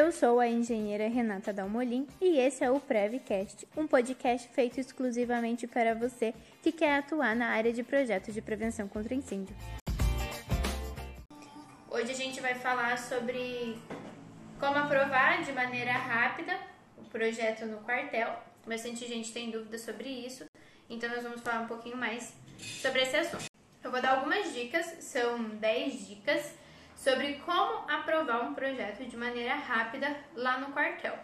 Eu sou a engenheira Renata Dalmolin e esse é o Prevcast, um podcast feito exclusivamente para você que quer atuar na área de projetos de prevenção contra incêndio. Hoje a gente vai falar sobre como aprovar de maneira rápida o projeto no quartel. Bastante gente tem dúvidas sobre isso, então nós vamos falar um pouquinho mais sobre esse assunto. Eu vou dar algumas dicas, são 10 dicas sobre como aprovar um projeto de maneira rápida lá no quartel.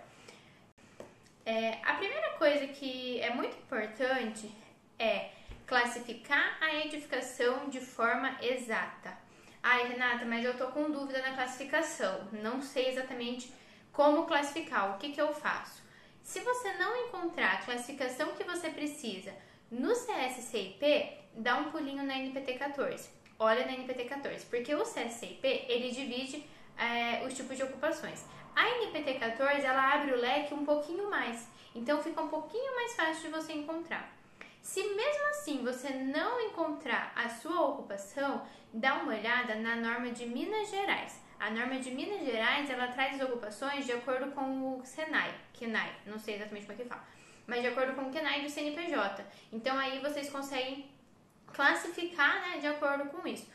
É, a primeira coisa que é muito importante é classificar a edificação de forma exata. Ai, Renata, mas eu tô com dúvida na classificação, não sei exatamente como classificar, o que, que eu faço? Se você não encontrar a classificação que você precisa no CSCIP, dá um pulinho na NPT 14 olha na NPT 14, porque o CSCIP ele divide é, os tipos de ocupações. A NPT 14 ela abre o leque um pouquinho mais, então fica um pouquinho mais fácil de você encontrar. Se mesmo assim você não encontrar a sua ocupação, dá uma olhada na norma de Minas Gerais. A norma de Minas Gerais ela traz as ocupações de acordo com o Senai, KENAI, não sei exatamente como é que fala, mas de acordo com o KENAI do CNPJ. Então aí vocês conseguem classificar né, de acordo com isso.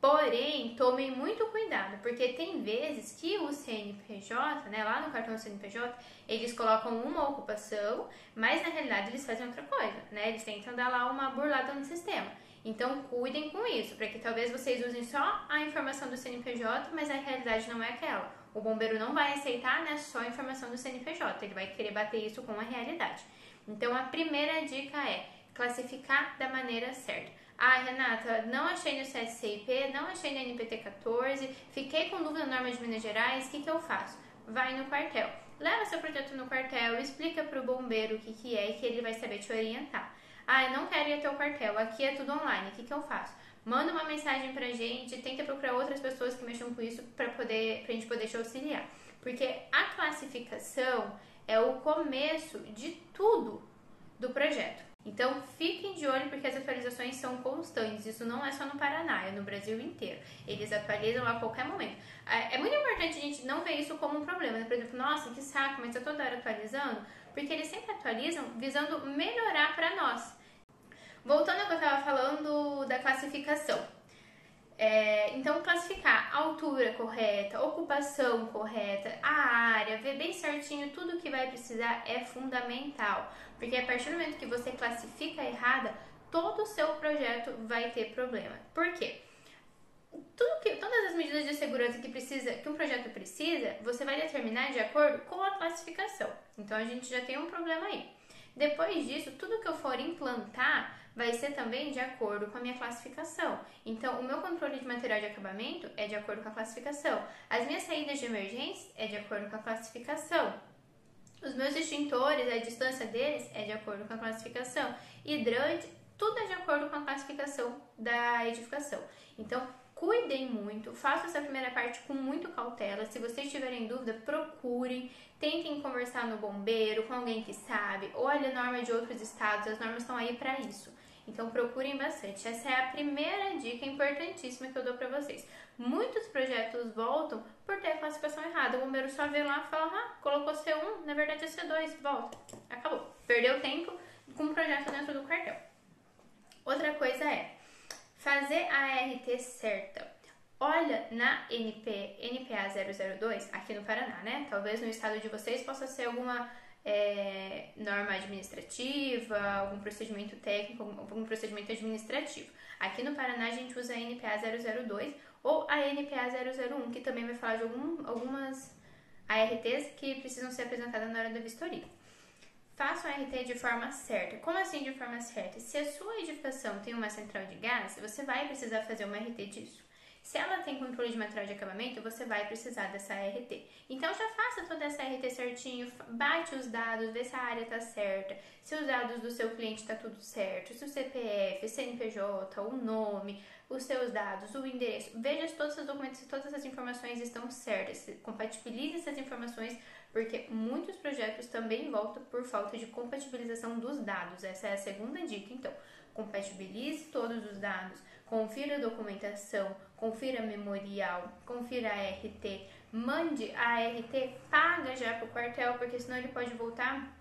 Porém, tomem muito cuidado, porque tem vezes que o CNPJ, né, lá no cartão CNPJ, eles colocam uma ocupação, mas na realidade eles fazem outra coisa, né? Eles tentam dar lá uma burlada no sistema. Então, cuidem com isso, para que talvez vocês usem só a informação do CNPJ, mas a realidade não é aquela. O bombeiro não vai aceitar né, só a informação do CNPJ, ele vai querer bater isso com a realidade. Então, a primeira dica é classificar da maneira certa. Ah, Renata, não achei no CSCIP, não achei no NPT 14, fiquei com dúvida na norma de Minas Gerais, o que, que eu faço? Vai no quartel. Leva seu projeto no quartel, explica para o bombeiro o que, que é e que ele vai saber te orientar. Ah, eu não quero ir até o quartel, aqui é tudo online, o que, que eu faço? Manda uma mensagem pra gente, tenta procurar outras pessoas que mexam com isso para poder, pra gente poder te auxiliar. Porque a classificação é o começo de tudo do projeto. Então fiquem de olho porque as atualizações são constantes. Isso não é só no Paraná, é no Brasil inteiro. Eles atualizam a qualquer momento. É, é muito importante a gente não ver isso como um problema. Né? Por exemplo, nossa, que saco, mas eu toda hora atualizando. Porque eles sempre atualizam visando melhorar para nós. Voltando ao que eu estava falando da classificação. É, então, classificar a altura correta, ocupação correta, a área, ver bem certinho tudo que vai precisar é fundamental. Porque a partir do momento que você classifica errada, todo o seu projeto vai ter problema. Por quê? Que, todas as medidas de segurança que, precisa, que um projeto precisa, você vai determinar de acordo com a classificação. Então a gente já tem um problema aí. Depois disso, tudo que eu for implantar vai ser também de acordo com a minha classificação. Então, o meu controle de material de acabamento é de acordo com a classificação. As minhas saídas de emergência é de acordo com a classificação. Os meus extintores, a distância deles é de acordo com a classificação. Hidrante, tudo é de acordo com a classificação da edificação. Então, cuidem muito, façam essa primeira parte com muito cautela. Se vocês tiverem dúvida, procurem, tentem conversar no bombeiro, com alguém que sabe, olhe a norma de outros estados, as normas estão aí para isso. Então procurem bastante. Essa é a primeira dica importantíssima que eu dou para vocês. Muitos projetos voltam por ter a classificação errada. O bombeiro só vê lá e fala: "Ah, colocou C1, na verdade é C2". Volta. Acabou. Perdeu tempo com o projeto dentro do quartel. Outra coisa é fazer a RT certa. Olha na NP, NPA 002 aqui no Paraná, né? Talvez no estado de vocês possa ser alguma é, norma administrativa, algum procedimento técnico, algum procedimento administrativo. Aqui no Paraná a gente usa a NPA 002 ou a NPA 001, que também vai falar de algum, algumas ARTs que precisam ser apresentadas na hora da vistoria. Faça o RT de forma certa. Como assim de forma certa? Se a sua edificação tem uma central de gás, você vai precisar fazer uma RT disso. Se ela tem controle de material de acabamento, você vai precisar dessa RT. Então já faça toda essa RT certinho, bate os dados, vê se a área está certa, se os dados do seu cliente está tudo certo, se o CPF, CNPJ, o nome, os seus dados, o endereço. Veja se todos os documentos, se todas as informações estão certas. Compatibilize essas informações, porque muitos projetos também voltam por falta de compatibilização dos dados. Essa é a segunda dica. Então, compatibilize todos os dados, confira a documentação, confira memorial, confira a RT, mande a RT, paga já para o quartel, porque senão ele pode voltar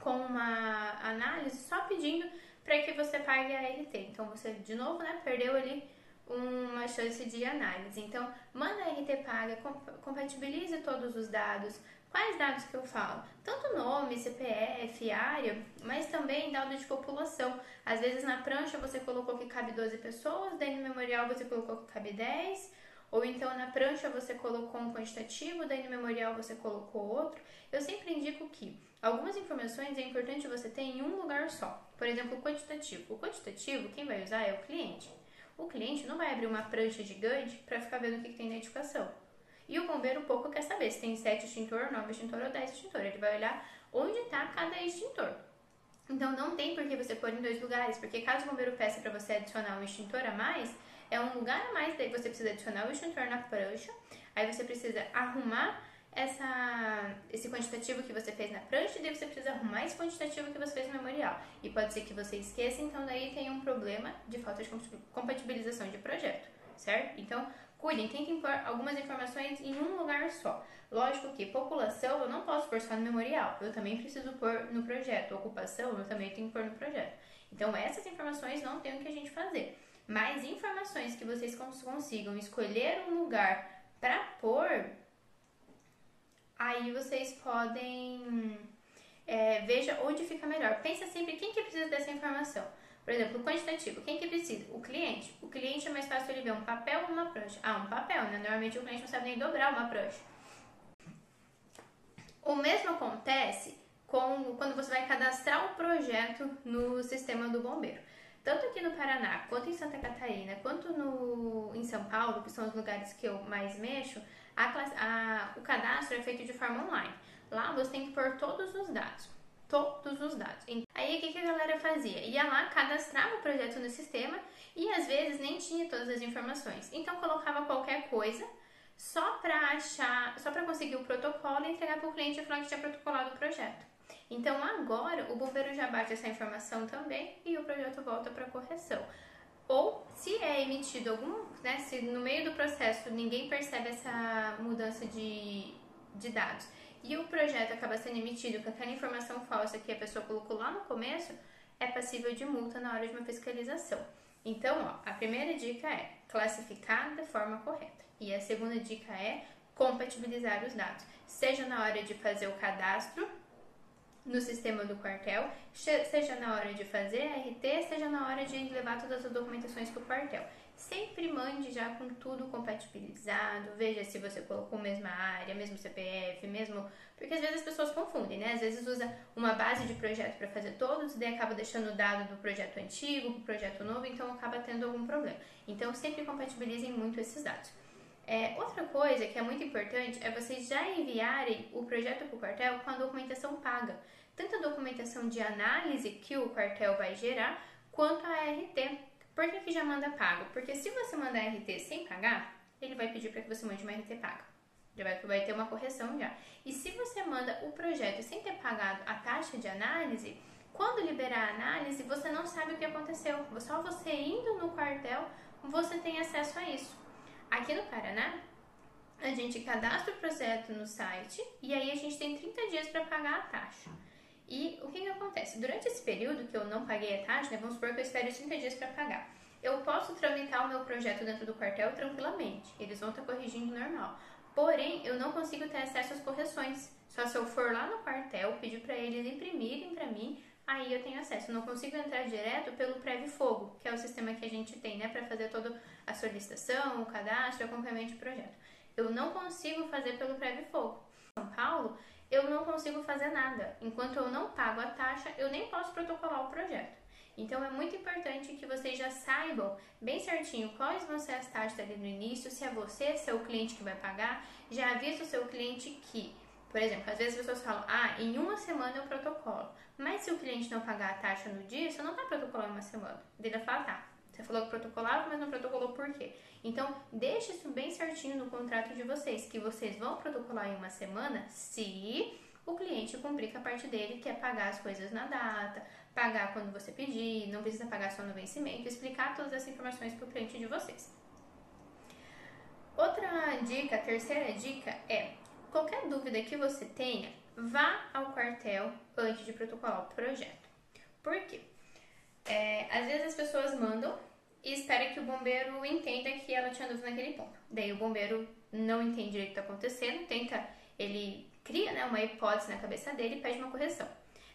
com uma análise só pedindo para que você pague a RT. Então você de novo, né, perdeu ali uma chance de análise. Então, manda a RT paga, compatibilize todos os dados. Quais dados que eu falo? Tanto nome, CPF, área, mas também dados de população. Às vezes na prancha você colocou que cabe 12 pessoas, daí no memorial você colocou que cabe 10, ou então na prancha você colocou um quantitativo, daí no memorial você colocou outro. Eu sempre indico que algumas informações é importante você ter em um lugar só. Por exemplo, o quantitativo. O quantitativo, quem vai usar é o cliente. O cliente não vai abrir uma prancha gigante para ficar vendo o que, que tem na edificação. E o bombeiro pouco quer saber se tem 7 extintor, 9 extintor ou 10 extintor. Ele vai olhar onde está cada extintor. Então não tem por que você pôr em dois lugares, porque caso o bombeiro peça para você adicionar um extintor a mais, é um lugar a mais, daí você precisa adicionar o extintor na prancha, aí você precisa arrumar essa, esse quantitativo que você fez na prancha e daí você precisa arrumar esse quantitativo que você fez no memorial. E pode ser que você esqueça, então daí tem um problema de falta de compatibilização de projeto, certo? Então, cuidem, tentem pôr algumas informações em um lugar só. Lógico que população eu não posso pôr só no memorial, eu também preciso pôr no projeto. Ocupação eu também tenho que pôr no projeto. Então, essas informações não tem o que a gente fazer. Mas informações que vocês consigam escolher um lugar para pôr aí vocês podem é, veja onde fica melhor. Pensa sempre quem que precisa dessa informação. Por exemplo, o quantitativo, quem que precisa? O cliente. O cliente é mais fácil ele ver um papel ou uma prancha. Ah, um papel, né? Normalmente o cliente não sabe nem dobrar uma prancha. O mesmo acontece com quando você vai cadastrar um projeto no sistema do bombeiro. Tanto aqui no Paraná, quanto em Santa Catarina, quanto no, em São Paulo, que são os lugares que eu mais mexo, a, a, o cadastro é feito de forma online. Lá você tem que pôr todos os dados. Todos os dados. Aí o que, que a galera fazia? Ia lá, cadastrava o projeto no sistema e às vezes nem tinha todas as informações. Então colocava qualquer coisa só para achar, só para conseguir o protocolo e entregar para o cliente e falar que tinha protocolado o projeto. Então agora o bombeiro já bate essa informação também e o projeto volta para correção. Ou se é emitido algum, né, se no meio do processo ninguém percebe essa mudança de, de dados e o projeto acaba sendo emitido com aquela informação falsa que a pessoa colocou lá no começo, é passível de multa na hora de uma fiscalização. Então, ó, a primeira dica é classificar da forma correta. E a segunda dica é compatibilizar os dados, seja na hora de fazer o cadastro no sistema do quartel, seja na hora de fazer a RT, seja na hora de levar todas as documentações para o quartel. Sempre mande já com tudo compatibilizado, veja se você colocou a mesma área, mesmo CPF, mesmo. Porque às vezes as pessoas confundem, né? Às vezes usa uma base de projeto para fazer todos, e daí acaba deixando o dado do projeto antigo para o projeto novo, então acaba tendo algum problema. Então sempre compatibilizem muito esses dados. É, outra coisa que é muito importante é vocês já enviarem o projeto para o quartel com a documentação paga. Tanto a documentação de análise que o quartel vai gerar, quanto a RT. Por que, que já manda pago? Porque se você mandar RT sem pagar, ele vai pedir para que você mande uma RT paga. Já vai, vai ter uma correção já. E se você manda o projeto sem ter pagado a taxa de análise, quando liberar a análise, você não sabe o que aconteceu. Só você indo no quartel, você tem acesso a isso. Aqui no Paraná, a gente cadastra o projeto no site e aí a gente tem 30 dias para pagar a taxa. E o que, que acontece? Durante esse período que eu não paguei a taxa, né, vamos supor que eu espere 30 dias para pagar, eu posso tramitar o meu projeto dentro do quartel tranquilamente, eles vão estar tá corrigindo normal. Porém, eu não consigo ter acesso às correções. Só se eu for lá no quartel, pedir para eles imprimirem para mim, aí eu tenho acesso. Não consigo entrar direto pelo Prev Fogo, que é o sistema que a gente tem, né, para fazer toda a solicitação, o cadastro, o acompanhamento de projeto. Eu não consigo fazer pelo Prev Fogo. São Paulo, eu não consigo fazer nada. Enquanto eu não pago a taxa, eu nem posso protocolar o projeto. Então é muito importante que vocês já saibam bem certinho quais vão ser as taxas ali no início, se é você, se é o cliente que vai pagar, já avisa o seu cliente que, por exemplo, às vezes as pessoas falam, ah, em uma semana eu protocolo. Mas se o cliente não pagar a taxa no dia, você não vai protocolar em uma semana. Ele vai falar, tá, você falou que protocolava, mas não protocolou por quê? Então, deixe isso bem certinho no contrato de vocês, que vocês vão protocolar em uma semana se o cliente cumprir com a parte dele, que é pagar as coisas na data, pagar quando você pedir, não precisa pagar só no vencimento, explicar todas essas informações para o cliente de vocês. Outra dica, terceira dica é: qualquer dúvida que você tenha, vá ao quartel antes de protocolar o projeto. Por quê? É, às vezes as pessoas mandam e espera que o bombeiro entenda que ela tinha dúvida naquele ponto. Daí o bombeiro não entende direito o que está acontecendo, tenta, ele cria né, uma hipótese na cabeça dele e pede uma correção.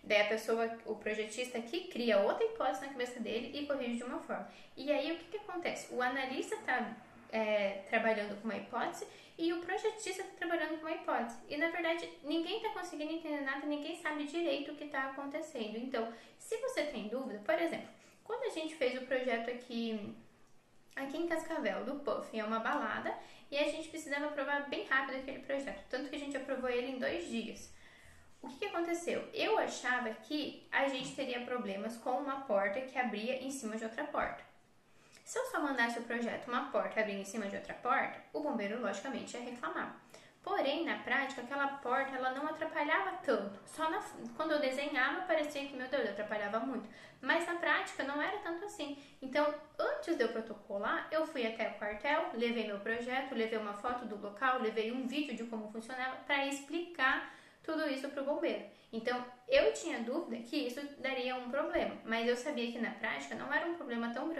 Daí a pessoa, o projetista aqui, cria outra hipótese na cabeça dele e corrige de uma forma. E aí o que, que acontece? O analista está é, trabalhando com uma hipótese e o projetista está trabalhando com uma hipótese. E na verdade ninguém está conseguindo entender nada, ninguém sabe direito o que está acontecendo. Então, se você tem dúvida, por exemplo, quando a gente fez o projeto aqui, aqui em Cascavel, do Puff, é uma balada, e a gente precisava aprovar bem rápido aquele projeto, tanto que a gente aprovou ele em dois dias. O que, que aconteceu? Eu achava que a gente teria problemas com uma porta que abria em cima de outra porta. Se eu só mandasse o projeto uma porta abrir em cima de outra porta, o bombeiro logicamente ia reclamar. Porém, na prática, aquela porta ela não atrapalhava tanto. Só na, quando eu desenhava parecia que, meu Deus, atrapalhava muito. Mas na prática não era tanto assim. Então, antes de eu protocolar, eu fui até o quartel, levei meu projeto, levei uma foto do local, levei um vídeo de como funcionava para explicar tudo isso para o bombeiro. Então, eu tinha dúvida que isso daria um problema, mas eu sabia que na prática não era um problema tão.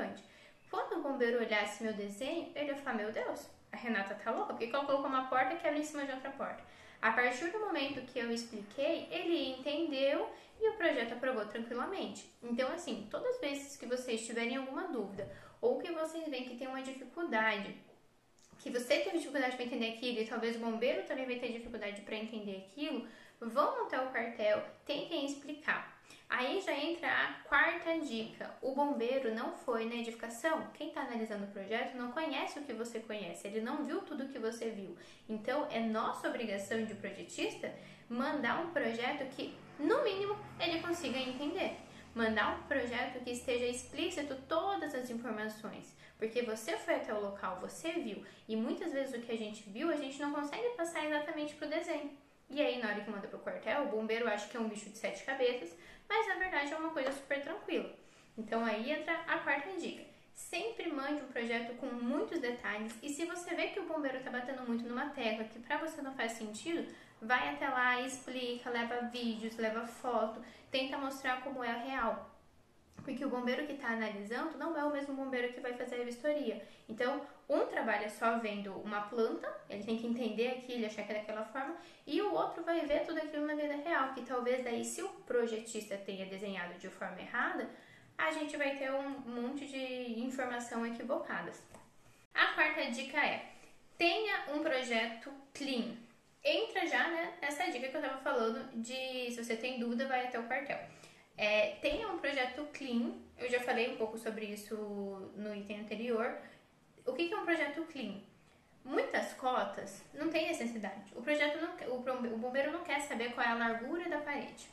Quando o bombeiro olhasse meu desenho, ele ia falar: Meu Deus, a Renata tá louca, porque colocou uma porta que abre em cima de outra porta. A partir do momento que eu expliquei, ele entendeu e o projeto aprovou tranquilamente. Então, assim, todas as vezes que vocês tiverem alguma dúvida ou que vocês veem que tem uma dificuldade, que você teve dificuldade para entender aquilo e talvez o bombeiro também vai ter dificuldade para entender aquilo, vão até o quartel, tentem explicar. Aí já entra a quarta dica. O bombeiro não foi na edificação. Quem está analisando o projeto não conhece o que você conhece, ele não viu tudo o que você viu. Então é nossa obrigação de projetista mandar um projeto que, no mínimo, ele consiga entender. Mandar um projeto que esteja explícito todas as informações. Porque você foi até o local, você viu. E muitas vezes o que a gente viu, a gente não consegue passar exatamente para o desenho. E aí, na hora que manda pro quartel, o bombeiro acha que é um bicho de sete cabeças, mas na verdade é uma coisa super tranquila. Então aí entra a quarta dica. Sempre mande um projeto com muitos detalhes e se você vê que o bombeiro está batendo muito numa tecla que para você não faz sentido, vai até lá, explica, leva vídeos, leva foto, tenta mostrar como é real. Porque o bombeiro que está analisando não é o mesmo bombeiro que vai fazer a vistoria. Então, um trabalha só vendo uma planta, ele tem que entender aquilo, achar que é daquela forma, e o outro vai ver tudo aquilo na vida real, que talvez daí, se o projetista tenha desenhado de forma errada, a gente vai ter um monte de informação equivocadas. A quarta dica é: tenha um projeto clean. Entra já né, nessa dica que eu estava falando de se você tem dúvida, vai até o quartel. É, tenha um projeto clean, eu já falei um pouco sobre isso no item anterior. O que é um projeto clean? Muitas cotas não tem necessidade. O projeto não, o, bombeiro não quer saber qual é a largura da parede.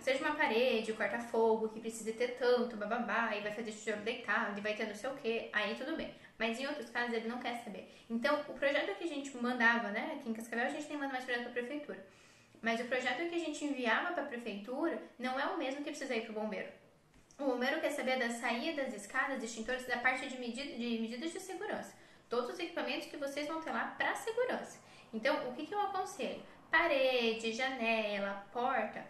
seja uma parede, corta-fogo, que precisa ter tanto, bababá, e vai fazer tijolo deitado, e vai ter não sei o que, aí tudo bem. Mas em outros casos ele não quer saber. Então, o projeto que a gente mandava, né, aqui em Cascavel, a gente tem mandado mais projeto para a prefeitura. Mas o projeto que a gente enviava para a prefeitura não é o mesmo que precisa ir para o bombeiro. O bombeiro quer saber das saídas, escadas, extintores, da parte de, medida, de medidas de segurança. Todos os equipamentos que vocês vão ter lá para segurança. Então, o que, que eu aconselho? Parede, janela, porta,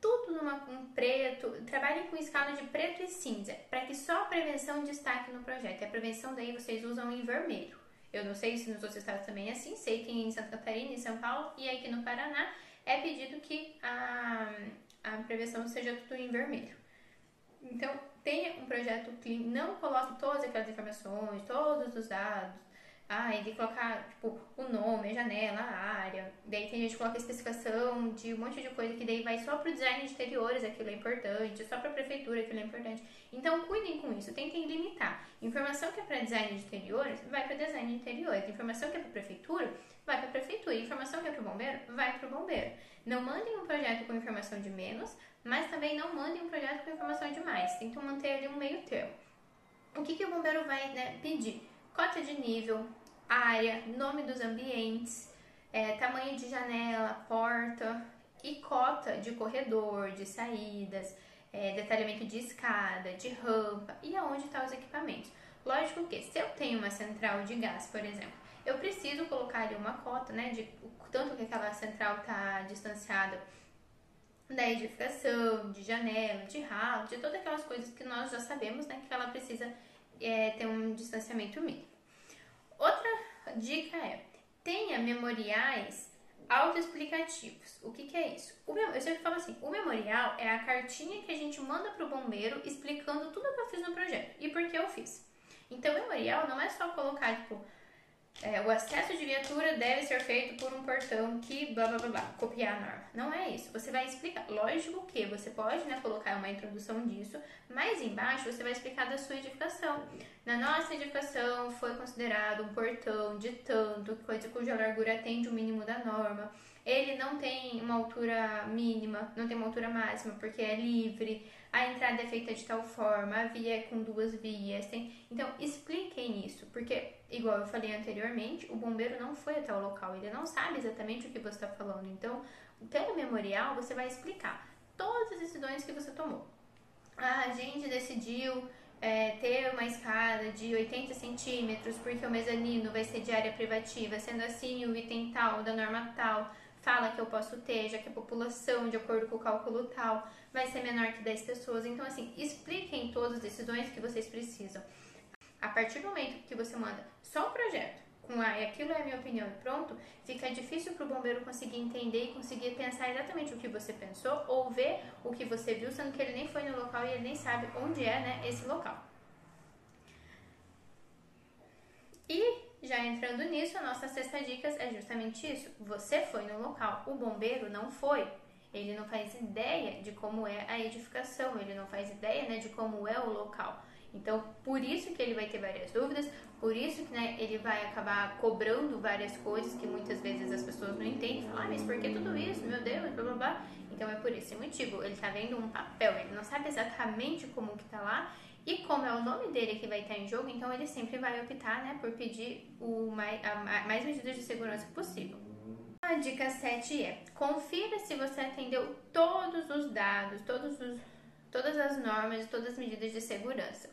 tudo numa, um preto. Trabalhem com escala de preto e cinza, para que só a prevenção destaque no projeto. E a prevenção daí vocês usam em vermelho. Eu não sei se nos outros estados também é assim, sei que em Santa Catarina, em São Paulo e aqui no Paraná é pedido que a, a prevenção seja tudo em vermelho. Então, tenha um projeto clean, não coloque todas aquelas informações, todos os dados. Ah, e de colocar, tipo, o nome, a janela, a área. Daí tem gente que coloca a especificação de um monte de coisa que daí vai só para o design de interiores, aquilo é importante, só para a prefeitura, aquilo é importante. Então, cuidem com isso, tentem limitar. Informação que é para design de interiores, vai para design de interiores. Informação que é para prefeitura, vai para a prefeitura. Informação que é para o bombeiro, vai para o bombeiro. Não mandem um projeto com informação de menos, mas também não mandem um projeto com informação de mais. Tentam manter ali um meio termo. O que, que o bombeiro vai né, pedir? Cota de nível, área, nome dos ambientes, é, tamanho de janela, porta e cota de corredor, de saídas, é, detalhamento de escada, de rampa e aonde estão tá os equipamentos. Lógico que se eu tenho uma central de gás, por exemplo, eu preciso colocar ali uma cota, né, de tanto que aquela central está distanciada da edificação, de janela, de ralo, de todas aquelas coisas que nós já sabemos, né, que ela precisa é, ter um distanciamento mínimo. Dica é, tenha memoriais autoexplicativos. O que, que é isso? O, eu sempre falo assim, o memorial é a cartinha que a gente manda para o bombeiro explicando tudo que eu fiz no projeto e por que eu fiz. Então, memorial não é só colocar, tipo, é, o acesso de viatura deve ser feito por um portão que blá blá blá blá, copiar a norma. Não é isso. Você vai explicar. Lógico que você pode né, colocar uma introdução disso, mas embaixo você vai explicar da sua edificação. Na nossa edificação foi considerado um portão de tanto, coisa cuja largura atende o mínimo da norma. Ele não tem uma altura mínima, não tem uma altura máxima, porque é livre a entrada é feita de tal forma, a via é com duas vias. Tem... Então, expliquem isso, porque, igual eu falei anteriormente, o bombeiro não foi até o local, ele não sabe exatamente o que você está falando. Então, pelo memorial, você vai explicar todas as decisões que você tomou. Ah, a gente decidiu é, ter uma escada de 80 centímetros porque o mezanino vai ser de área privativa, sendo assim o item tal da norma tal que eu posso ter, já que a população, de acordo com o cálculo tal, vai ser menor que 10 pessoas. Então, assim, expliquem todas as decisões que vocês precisam. A partir do momento que você manda só o projeto, com e aquilo é a minha opinião pronto, fica difícil para o bombeiro conseguir entender e conseguir pensar exatamente o que você pensou ou ver o que você viu, sendo que ele nem foi no local e ele nem sabe onde é né, esse local. E já entrando nisso, a nossa sexta dica é justamente isso. Você foi no local, o bombeiro não foi. Ele não faz ideia de como é a edificação, ele não faz ideia né, de como é o local. Então, por isso que ele vai ter várias dúvidas, por isso que né, ele vai acabar cobrando várias coisas que muitas vezes as pessoas não entendem. Falam, ah, mas por que tudo isso? Meu Deus, blá blá blá. Então, é por esse motivo. Ele está vendo um papel, ele não sabe exatamente como que está lá e como é o nome dele que vai estar em jogo, então ele sempre vai optar né, por pedir o mais, a, mais medidas de segurança possível. A dica 7 é: confira se você atendeu todos os dados, todos os, todas as normas, todas as medidas de segurança.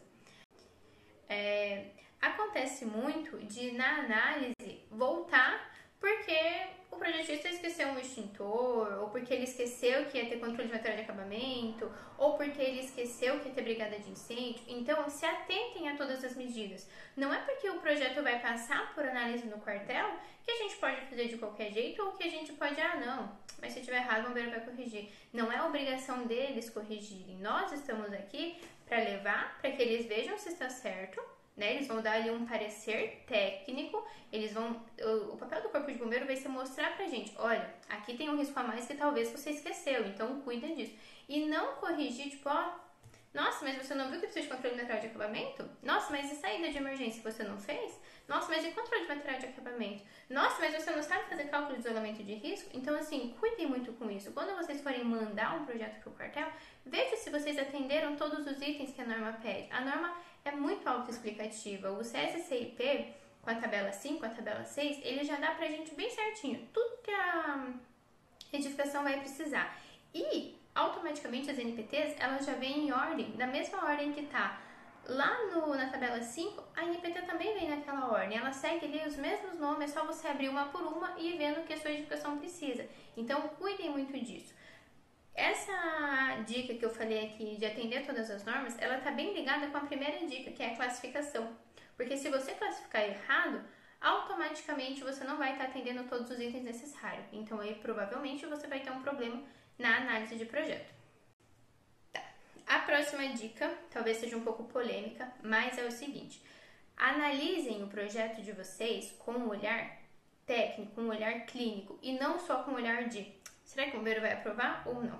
É, acontece muito de, na análise, voltar porque o projetista esqueceu um extintor, ou porque ele esqueceu que ia ter controle de material de acabamento, ou porque ele esqueceu que ia ter brigada de incêndio. Então, se atentem a todas as medidas. Não é porque o projeto vai passar por análise no quartel que a gente pode fazer de qualquer jeito, ou que a gente pode, ah, não, mas se tiver errado, o bombeiro vai corrigir. Não é obrigação deles corrigirem. Nós estamos aqui para levar, para que eles vejam se está certo né? Eles vão dar ali um parecer técnico, eles vão. O, papel do corpo de bombeiro vai ser mostrar pra gente, olha, aqui tem um risco a mais que talvez você esqueceu, então cuida disso. E não corrigir, tipo, ó, nossa, mas você não viu que precisa de controle de material de acabamento? Nossa, mas e saída de emergência você não fez? Nossa, mas e controle de material de acabamento? Nossa, mas você não sabe fazer cálculo de isolamento de risco? Então, assim, cuidem muito com isso. Quando vocês forem mandar um projeto para o quartel, veja se vocês atenderam todos os itens que a norma pede. A norma é muito autoexplicativa. O CSCIP, com a tabela 5, a tabela 6, ele já dá pra gente bem certinho tudo que a edificação vai precisar. E automaticamente as NPTs, elas já vêm em ordem, da mesma ordem que tá lá no, na tabela 5, a NPT também vem naquela ordem. Ela segue ali os mesmos nomes, é só você abrir uma por uma e ir vendo o que a sua edificação precisa. Então, cuidem muito disso. Essa dica que eu falei aqui de atender todas as normas, ela está bem ligada com a primeira dica, que é a classificação. Porque se você classificar errado, automaticamente você não vai estar tá atendendo todos os itens necessários. Então aí provavelmente você vai ter um problema na análise de projeto. Tá. A próxima dica, talvez seja um pouco polêmica, mas é o seguinte: analisem o projeto de vocês com um olhar técnico, um olhar clínico e não só com um olhar de Será que o bombeiro vai aprovar ou não?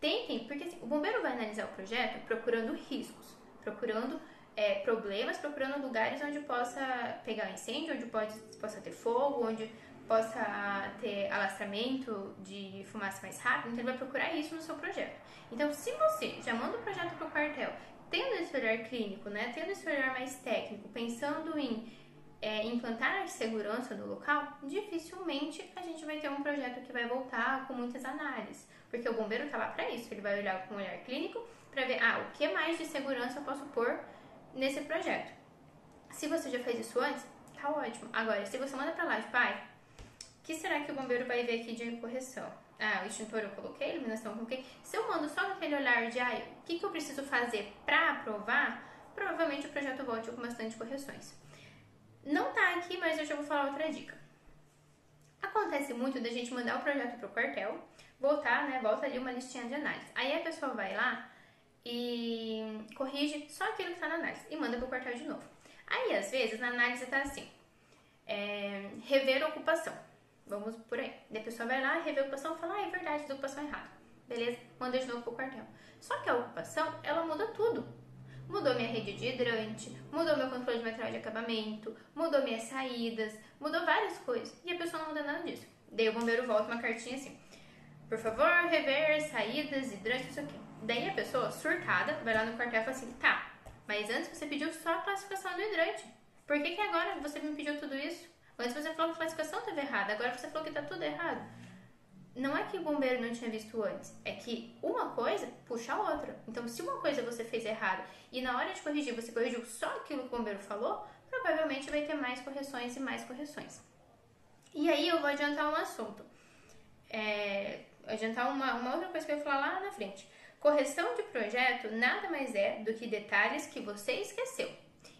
Tentem, porque assim, o bombeiro vai analisar o projeto procurando riscos, procurando é, problemas, procurando lugares onde possa pegar incêndio, onde pode, possa ter fogo, onde possa ter alastramento de fumaça mais rápido. Então, ele vai procurar isso no seu projeto. Então, se você já manda o projeto para o quartel, tendo esse olhar clínico, né, tendo esse olhar mais técnico, pensando em é, implantar segurança no local, dificilmente a gente vai ter um projeto que vai voltar com muitas análises, porque o bombeiro está lá para isso, ele vai olhar com um olhar clínico para ver, ah, o que mais de segurança eu posso pôr nesse projeto. Se você já fez isso antes, tá ótimo. Agora, se você manda pra lá, tipo, pai, que será que o bombeiro vai ver aqui de correção? Ah, o extintor eu coloquei, iluminação eu coloquei. Se eu mando só aquele olhar de, ai, o que, que eu preciso fazer pra aprovar, provavelmente o projeto volte com bastante correções. Não tá aqui, mas eu já vou falar outra dica. Acontece muito da gente mandar o projeto pro quartel, voltar, né? Volta ali uma listinha de análise. Aí a pessoa vai lá e corrige só aquilo que tá na análise e manda pro quartel de novo. Aí, às vezes, na análise tá assim: é, rever a ocupação. Vamos por aí. Daí a pessoa vai lá, rever a ocupação e fala: ah, é verdade, a ocupação é errada. Beleza? Manda de novo pro quartel. Só que a ocupação, ela muda tudo. Mudou minha rede de hidrante, mudou meu controle de material de acabamento, mudou minhas saídas, mudou várias coisas. E a pessoa não muda nada disso. Daí o bombeiro volta uma cartinha assim: por favor, rever saídas, hidrantes, isso aqui. Daí a pessoa, surtada, vai lá no quartel e fala assim: tá, mas antes você pediu só a classificação do hidrante. Por que, que agora você me pediu tudo isso? Antes você falou que a classificação estava errada, agora você falou que está tudo errado. Não é que o bombeiro não tinha visto antes, é que uma coisa puxa a outra. Então, se uma coisa você fez errado e na hora de corrigir você corrigiu só aquilo que o bombeiro falou, provavelmente vai ter mais correções e mais correções. E aí eu vou adiantar um assunto. É, adiantar uma, uma outra coisa que eu ia falar lá na frente. Correção de projeto nada mais é do que detalhes que você esqueceu.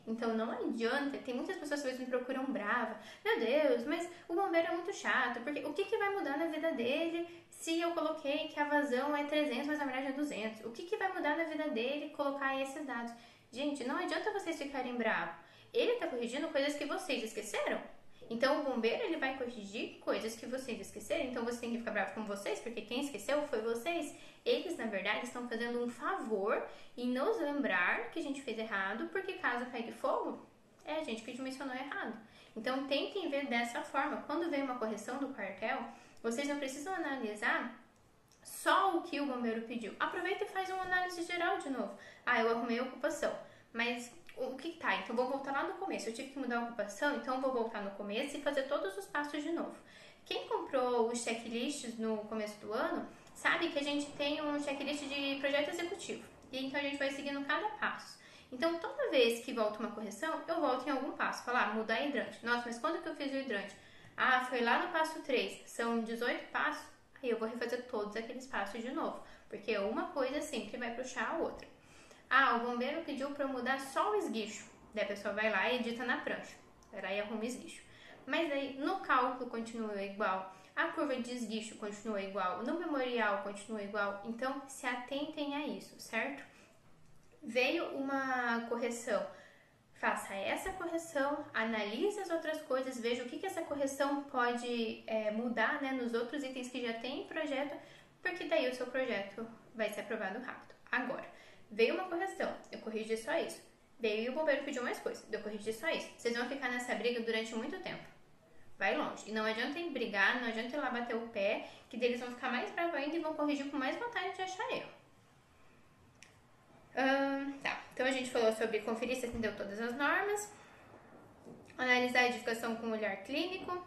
Então não adianta, tem muitas pessoas que às vezes me procuram brava. Meu Deus, mas o bombeiro é muito chato, porque o que, que vai mudar na vida dele se eu coloquei que a vazão é 300, mas na verdade é 200? O que, que vai mudar na vida dele colocar esses dados? Gente, não adianta vocês ficarem bravos. Ele está corrigindo coisas que vocês esqueceram. Então o bombeiro ele vai corrigir coisas que vocês esqueceram. Então você tem que ficar bravo com vocês, porque quem esqueceu foi vocês. Eles, na verdade, estão fazendo um favor em nos lembrar que a gente fez errado, porque caso pegue fogo, é a gente que dimensionou errado. Então tentem ver dessa forma. Quando vem uma correção do quartel, vocês não precisam analisar só o que o bombeiro pediu. Aproveita e faz uma análise geral de novo. Ah, eu arrumei a ocupação, mas o que tá? Então vou voltar lá no começo. Eu tive que mudar a ocupação, então vou voltar no começo e fazer todos os passos de novo. Quem comprou os checklists no começo do ano sabe que a gente tem um checklist de projeto executivo. E então a gente vai seguindo cada passo. Então toda vez que volta uma correção, eu volto em algum passo. Falar, ah, mudar hidrante. Nossa, mas quando que eu fiz o hidrante? Ah, foi lá no passo 3. São 18 passos. Aí eu vou refazer todos aqueles passos de novo. Porque uma coisa sempre vai puxar a outra. Ah, o bombeiro pediu para mudar só o esguicho. Daí a pessoa vai lá e edita na prancha. Vai lá e arruma o esguicho. Mas aí no cálculo continua igual, a curva de esguicho continua igual, no memorial continua igual. Então se atentem a isso, certo? Veio uma correção. Faça essa correção, analise as outras coisas, veja o que, que essa correção pode é, mudar né, nos outros itens que já tem em projeto, porque daí o seu projeto vai ser aprovado rápido. Agora, Veio uma correção, eu corrigi só isso. Veio e o bombeiro pediu mais coisa, eu corrigi só isso. Vocês vão ficar nessa briga durante muito tempo. Vai longe. E não adianta ir brigar, não adianta ir lá bater o pé, que deles vão ficar mais bravos ainda e vão corrigir com mais vontade de achar erro. Hum, tá, então a gente falou sobre conferir se atendeu todas as normas, analisar a edificação com olhar clínico,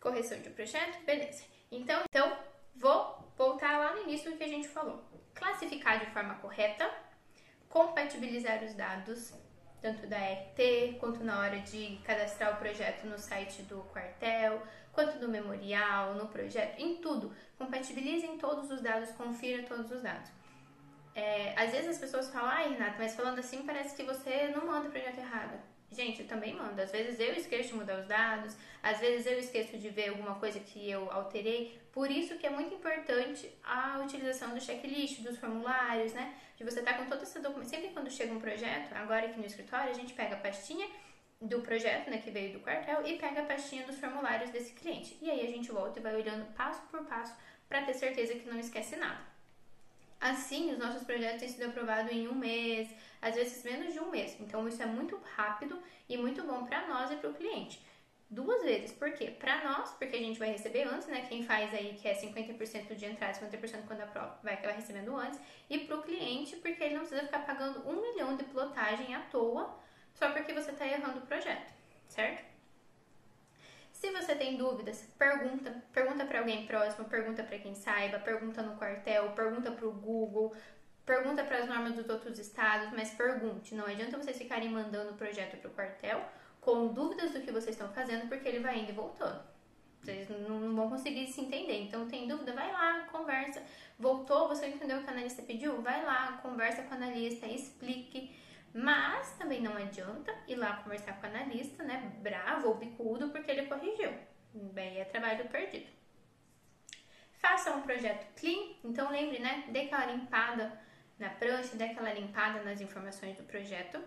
correção de projeto, beleza. Então, então vou voltar lá no início do que a gente falou. Classificar de forma correta, compatibilizar os dados, tanto da RT, quanto na hora de cadastrar o projeto no site do quartel, quanto do memorial, no projeto, em tudo. Compatibilizem todos os dados, confira todos os dados. É, às vezes as pessoas falam, ai Renato, mas falando assim parece que você não manda o projeto errado. Gente, eu também mando. Às vezes eu esqueço de mudar os dados, às vezes eu esqueço de ver alguma coisa que eu alterei. Por isso que é muito importante a utilização do checklist, dos formulários, né? De você estar com toda essa documentação. Sempre quando chega um projeto, agora aqui no escritório, a gente pega a pastinha do projeto, né, que veio do quartel, e pega a pastinha dos formulários desse cliente. E aí a gente volta e vai olhando passo por passo para ter certeza que não esquece nada. Assim, os nossos projetos têm sido aprovados em um mês, às vezes menos de um mês. Então, isso é muito rápido e muito bom para nós e para o cliente. Duas vezes, por quê? Para nós, porque a gente vai receber antes, né? Quem faz aí que é 50% de entrada, 50% quando aprova, vai acabar recebendo antes. E para o cliente, porque ele não precisa ficar pagando um milhão de plotagem à toa só porque você está errando o projeto, certo? Se você tem dúvidas, pergunta, pergunta para alguém próximo, pergunta para quem saiba, pergunta no quartel, pergunta para o Google, pergunta para as normas dos outros estados, mas pergunte. Não adianta vocês ficarem mandando o projeto para o quartel com dúvidas do que vocês estão fazendo, porque ele vai indo e voltando. Vocês não vão conseguir se entender. Então, tem dúvida? Vai lá, conversa. Voltou, você entendeu o que a analista pediu? Vai lá, conversa com o analista, explique. Mas também não adianta ir lá conversar com o analista, né? Bravo ou bicudo, porque ele corrigiu. Bem, é trabalho perdido. Faça um projeto clean. Então, lembre, né? Dê aquela limpada na prancha, dê aquela limpada nas informações do projeto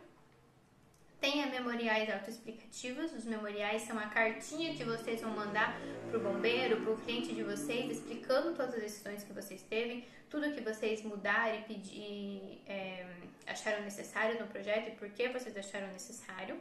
Tenha memoriais autoexplicativos. Os memoriais são a cartinha que vocês vão mandar para o bombeiro, para o cliente de vocês, explicando todas as decisões que vocês teve, tudo que vocês mudaram e pedir, é, acharam necessário no projeto e por que vocês acharam necessário.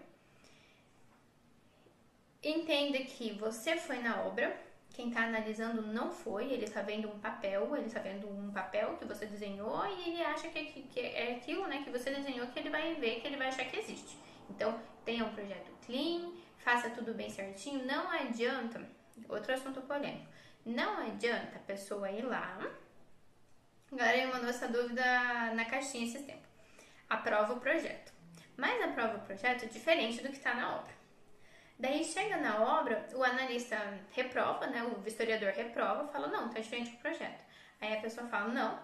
Entenda que você foi na obra, quem está analisando não foi, ele está vendo um papel, ele está vendo um papel que você desenhou e ele acha que, que, é aquilo né, que você desenhou que ele vai ver, que ele vai achar que existe. Então, tenha um projeto clean, faça tudo bem certinho. Não adianta, outro assunto polêmico, não adianta a pessoa ir lá. A galera me mandou essa dúvida na caixinha esses tempos. Aprova o projeto. Mas aprova o projeto diferente do que está na obra. Daí chega na obra, o analista reprova, né? O vistoriador reprova, fala, não, tá diferente do projeto. Aí a pessoa fala, não,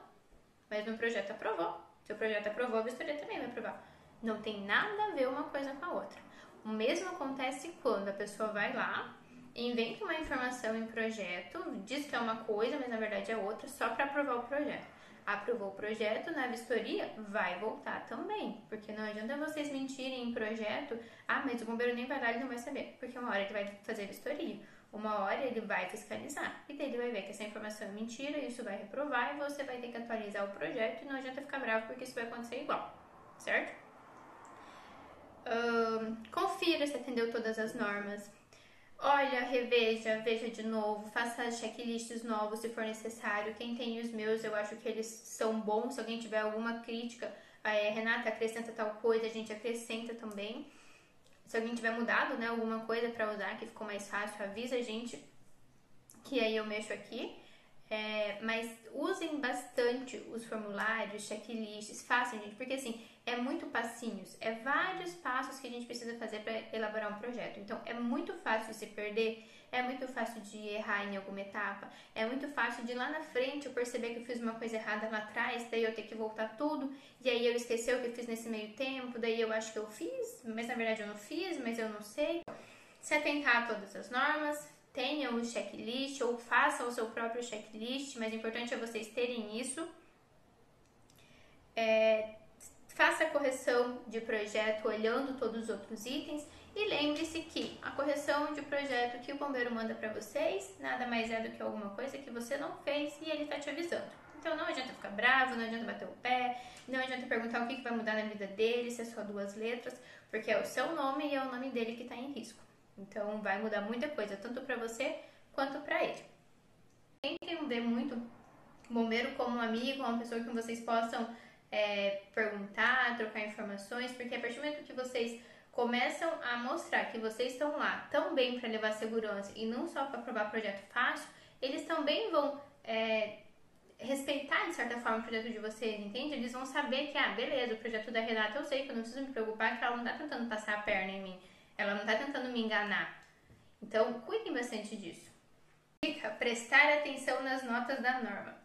mas no projeto aprovou. Se o projeto aprovou, a vistoria também vai aprovar. Não tem nada a ver uma coisa com a outra. O mesmo acontece quando a pessoa vai lá, inventa uma informação em projeto, diz que é uma coisa, mas na verdade é outra, só para aprovar o projeto. Aprovou o projeto, na vistoria vai voltar também, porque não adianta vocês mentirem em projeto, ah, mas o bombeiro nem vai lá, ele não vai saber, porque uma hora ele vai fazer vistoria, uma hora ele vai fiscalizar, e daí ele vai ver que essa informação é mentira, isso vai reprovar e você vai ter que atualizar o projeto e não adianta ficar bravo porque isso vai acontecer igual, certo? Uh, confira se atendeu todas as normas. Olha, reveja, veja de novo, faça checklists novos se for necessário. Quem tem os meus, eu acho que eles são bons. Se alguém tiver alguma crítica, é, Renata acrescenta tal coisa, a gente acrescenta também. Se alguém tiver mudado, né, alguma coisa para usar que ficou mais fácil, avisa a gente que aí eu mexo aqui. É, mas usem bastante os formulários, checklists, façam, gente, porque assim, é muito passinhos, é vários passos que a gente precisa fazer para elaborar um projeto. Então, é muito fácil se perder, é muito fácil de errar em alguma etapa, é muito fácil de lá na frente eu perceber que eu fiz uma coisa errada lá atrás, daí eu ter que voltar tudo, e aí eu esquecer o que eu fiz nesse meio tempo, daí eu acho que eu fiz, mas na verdade eu não fiz, mas eu não sei. Se atentar a todas as normas, tenham o checklist ou façam o seu próprio checklist, mas o importante é vocês terem isso. É, faça a correção de projeto olhando todos os outros itens e lembre-se que a correção de projeto que o bombeiro manda para vocês nada mais é do que alguma coisa que você não fez e ele está te avisando. Então não adianta ficar bravo, não adianta bater o pé, não adianta perguntar o que, que vai mudar na vida dele, se é só duas letras, porque é o seu nome e é o nome dele que está em risco. Então vai mudar muita coisa, tanto para você quanto para ele. Tentem ver muito o bombeiro como um amigo, uma pessoa que vocês possam é, perguntar, trocar informações, porque a partir do momento que vocês começam a mostrar que vocês estão lá tão bem para levar segurança e não só para aprovar projeto fácil, eles também vão é, respeitar de certa forma o projeto de vocês, entende? Eles vão saber que, ah, beleza, o projeto da Renata eu sei que eu não preciso me preocupar, que ela não está tentando passar a perna em mim. Ela não está tentando me enganar. Então, cuidem bastante disso. Dica: prestar atenção nas notas da norma.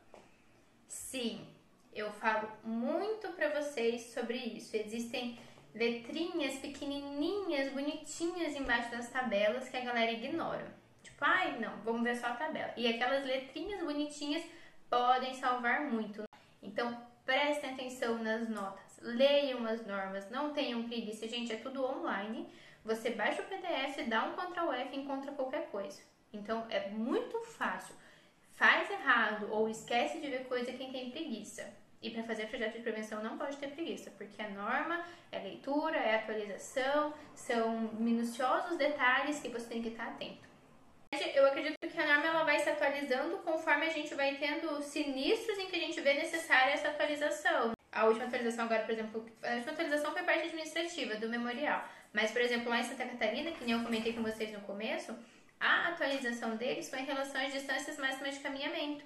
Sim, eu falo muito para vocês sobre isso. Existem letrinhas pequenininhas, bonitinhas embaixo das tabelas que a galera ignora. Tipo, ai, não, vamos ver só a tabela. E aquelas letrinhas bonitinhas podem salvar muito. Então, prestem atenção nas notas, leiam as normas, não tenham preguiça, gente, é tudo online. Você baixa o PDF, dá um Ctrl F e encontra qualquer coisa. Então é muito fácil. Faz errado ou esquece de ver coisa quem tem preguiça. E para fazer projeto de prevenção não pode ter preguiça, porque a norma é leitura, é atualização, são minuciosos detalhes que você tem que estar atento. Eu acredito que a norma ela vai se atualizando conforme a gente vai tendo sinistros em que a gente vê necessária essa atualização. A última atualização agora, por exemplo, a última atualização foi parte administrativa do memorial. Mas, por exemplo, lá em Santa Catarina, que nem eu comentei com vocês no começo, a atualização deles foi em relação às distâncias máximas de caminhamento.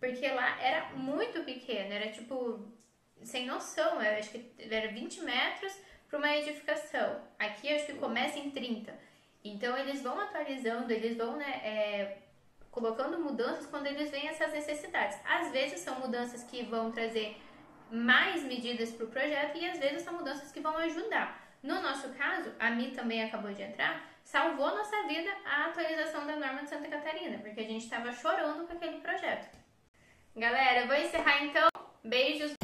Porque lá era muito pequeno, era tipo sem noção, eu acho que era 20 metros para uma edificação. Aqui acho que começa em 30. Então eles vão atualizando, eles vão né, é, colocando mudanças quando eles veem essas necessidades. Às vezes são mudanças que vão trazer mais medidas para o projeto e às vezes são mudanças que vão ajudar. No nosso caso, a Mi também acabou de entrar, salvou nossa vida a atualização da norma de Santa Catarina, porque a gente estava chorando com aquele projeto. Galera, vou encerrar então. Beijos.